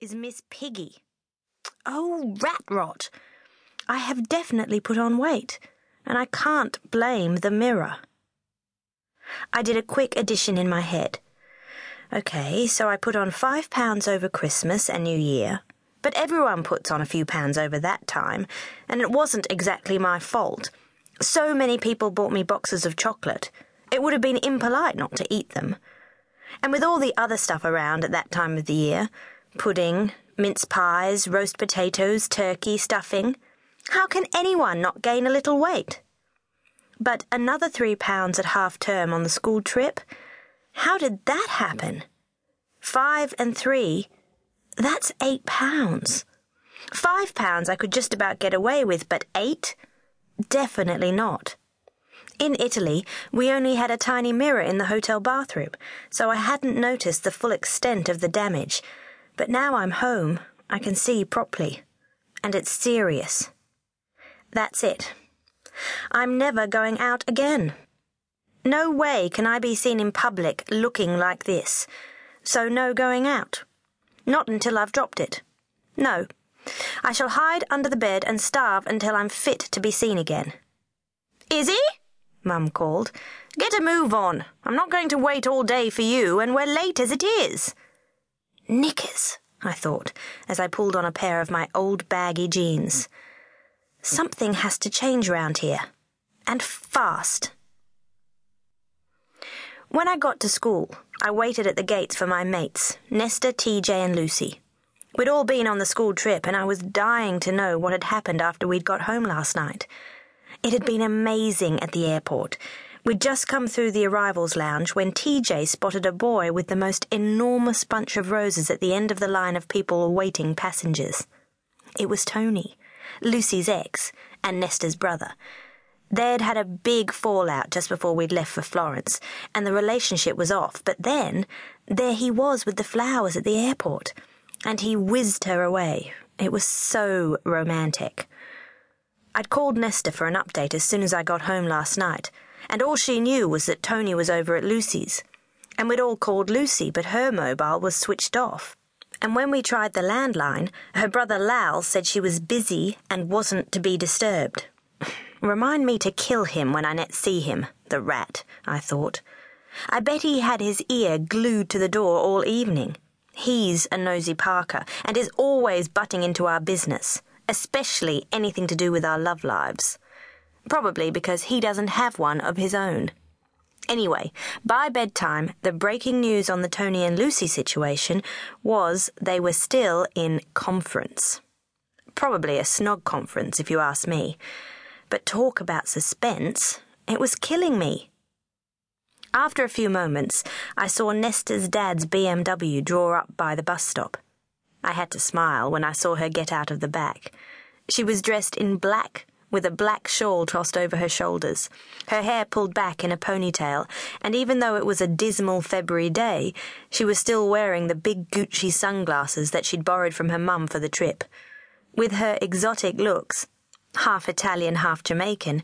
is Miss Piggy. Oh, rat rot! I have definitely put on weight, and I can't blame the mirror. I did a quick addition in my head. Okay, so I put on five pounds over Christmas and New Year, but everyone puts on a few pounds over that time, and it wasn't exactly my fault. So many people bought me boxes of chocolate. It would have been impolite not to eat them. And with all the other stuff around at that time of the year pudding, mince pies, roast potatoes, turkey, stuffing how can anyone not gain a little weight? But another three pounds at half term on the school trip? How did that happen? Five and three that's eight pounds. Five pounds I could just about get away with, but eight? Definitely not. In Italy, we only had a tiny mirror in the hotel bathroom, so I hadn't noticed the full extent of the damage. But now I'm home, I can see properly. And it's serious. That's it. I'm never going out again. No way can I be seen in public looking like this. So no going out. Not until I've dropped it. No. I shall hide under the bed and starve until I'm fit to be seen again. Izzie? Mum called. Get a move on. I'm not going to wait all day for you, and we're late as it is. Knickers, I thought, as I pulled on a pair of my old baggy jeans. Something has to change round here. And fast. When I got to school, I waited at the gates for my mates, Nesta, TJ, and Lucy. We'd all been on the school trip, and I was dying to know what had happened after we'd got home last night. It had been amazing at the airport. We'd just come through the arrivals lounge when TJ spotted a boy with the most enormous bunch of roses at the end of the line of people awaiting passengers. It was Tony, Lucy's ex, and Nesta's brother. They'd had a big fallout just before we'd left for Florence, and the relationship was off. But then, there he was with the flowers at the airport, and he whizzed her away. It was so romantic. I'd called Nesta for an update as soon as I got home last night, and all she knew was that Tony was over at Lucy's. And we'd all called Lucy, but her mobile was switched off. And when we tried the landline, her brother Lal said she was busy and wasn't to be disturbed. Remind me to kill him when I next see him, the rat, I thought. I bet he had his ear glued to the door all evening. He's a nosy Parker and is always butting into our business, especially anything to do with our love lives. Probably because he doesn't have one of his own. Anyway, by bedtime, the breaking news on the Tony and Lucy situation was they were still in conference. Probably a snog conference, if you ask me. But talk about suspense. It was killing me. After a few moments, I saw Nesta's dad's BMW draw up by the bus stop. I had to smile when I saw her get out of the back. She was dressed in black, with a black shawl tossed over her shoulders, her hair pulled back in a ponytail, and even though it was a dismal February day, she was still wearing the big Gucci sunglasses that she'd borrowed from her mum for the trip. With her exotic looks, half Italian, half Jamaican.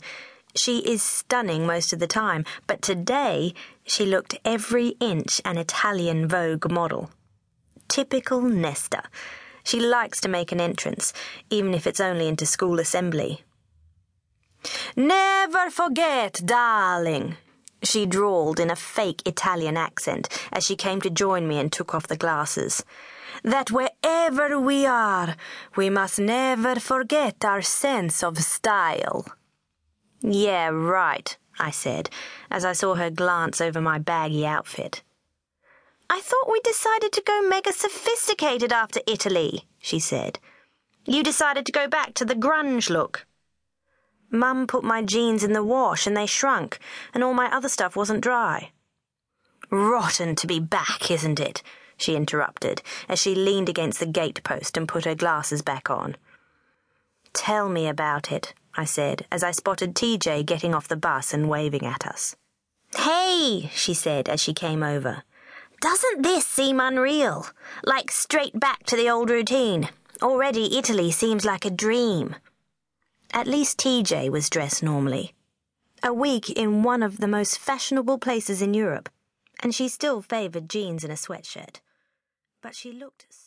She is stunning most of the time, but today she looked every inch an Italian Vogue model. Typical Nesta. She likes to make an entrance, even if it's only into school assembly. Never forget, darling, she drawled in a fake Italian accent as she came to join me and took off the glasses that wherever we are, we must never forget our sense of style. Yeah, right, I said, as I saw her glance over my baggy outfit. I thought we decided to go mega sophisticated after Italy, she said. You decided to go back to the grunge look. Mum put my jeans in the wash and they shrunk, and all my other stuff wasn't dry. Rotten to be back, isn't it? she interrupted, as she leaned against the gate post and put her glasses back on. Tell me about it, I said, as I spotted TJ getting off the bus and waving at us. Hey, she said as she came over. Doesn't this seem unreal? Like straight back to the old routine. Already Italy seems like a dream. At least TJ was dressed normally. A week in one of the most fashionable places in Europe, and she still favoured jeans and a sweatshirt but she looked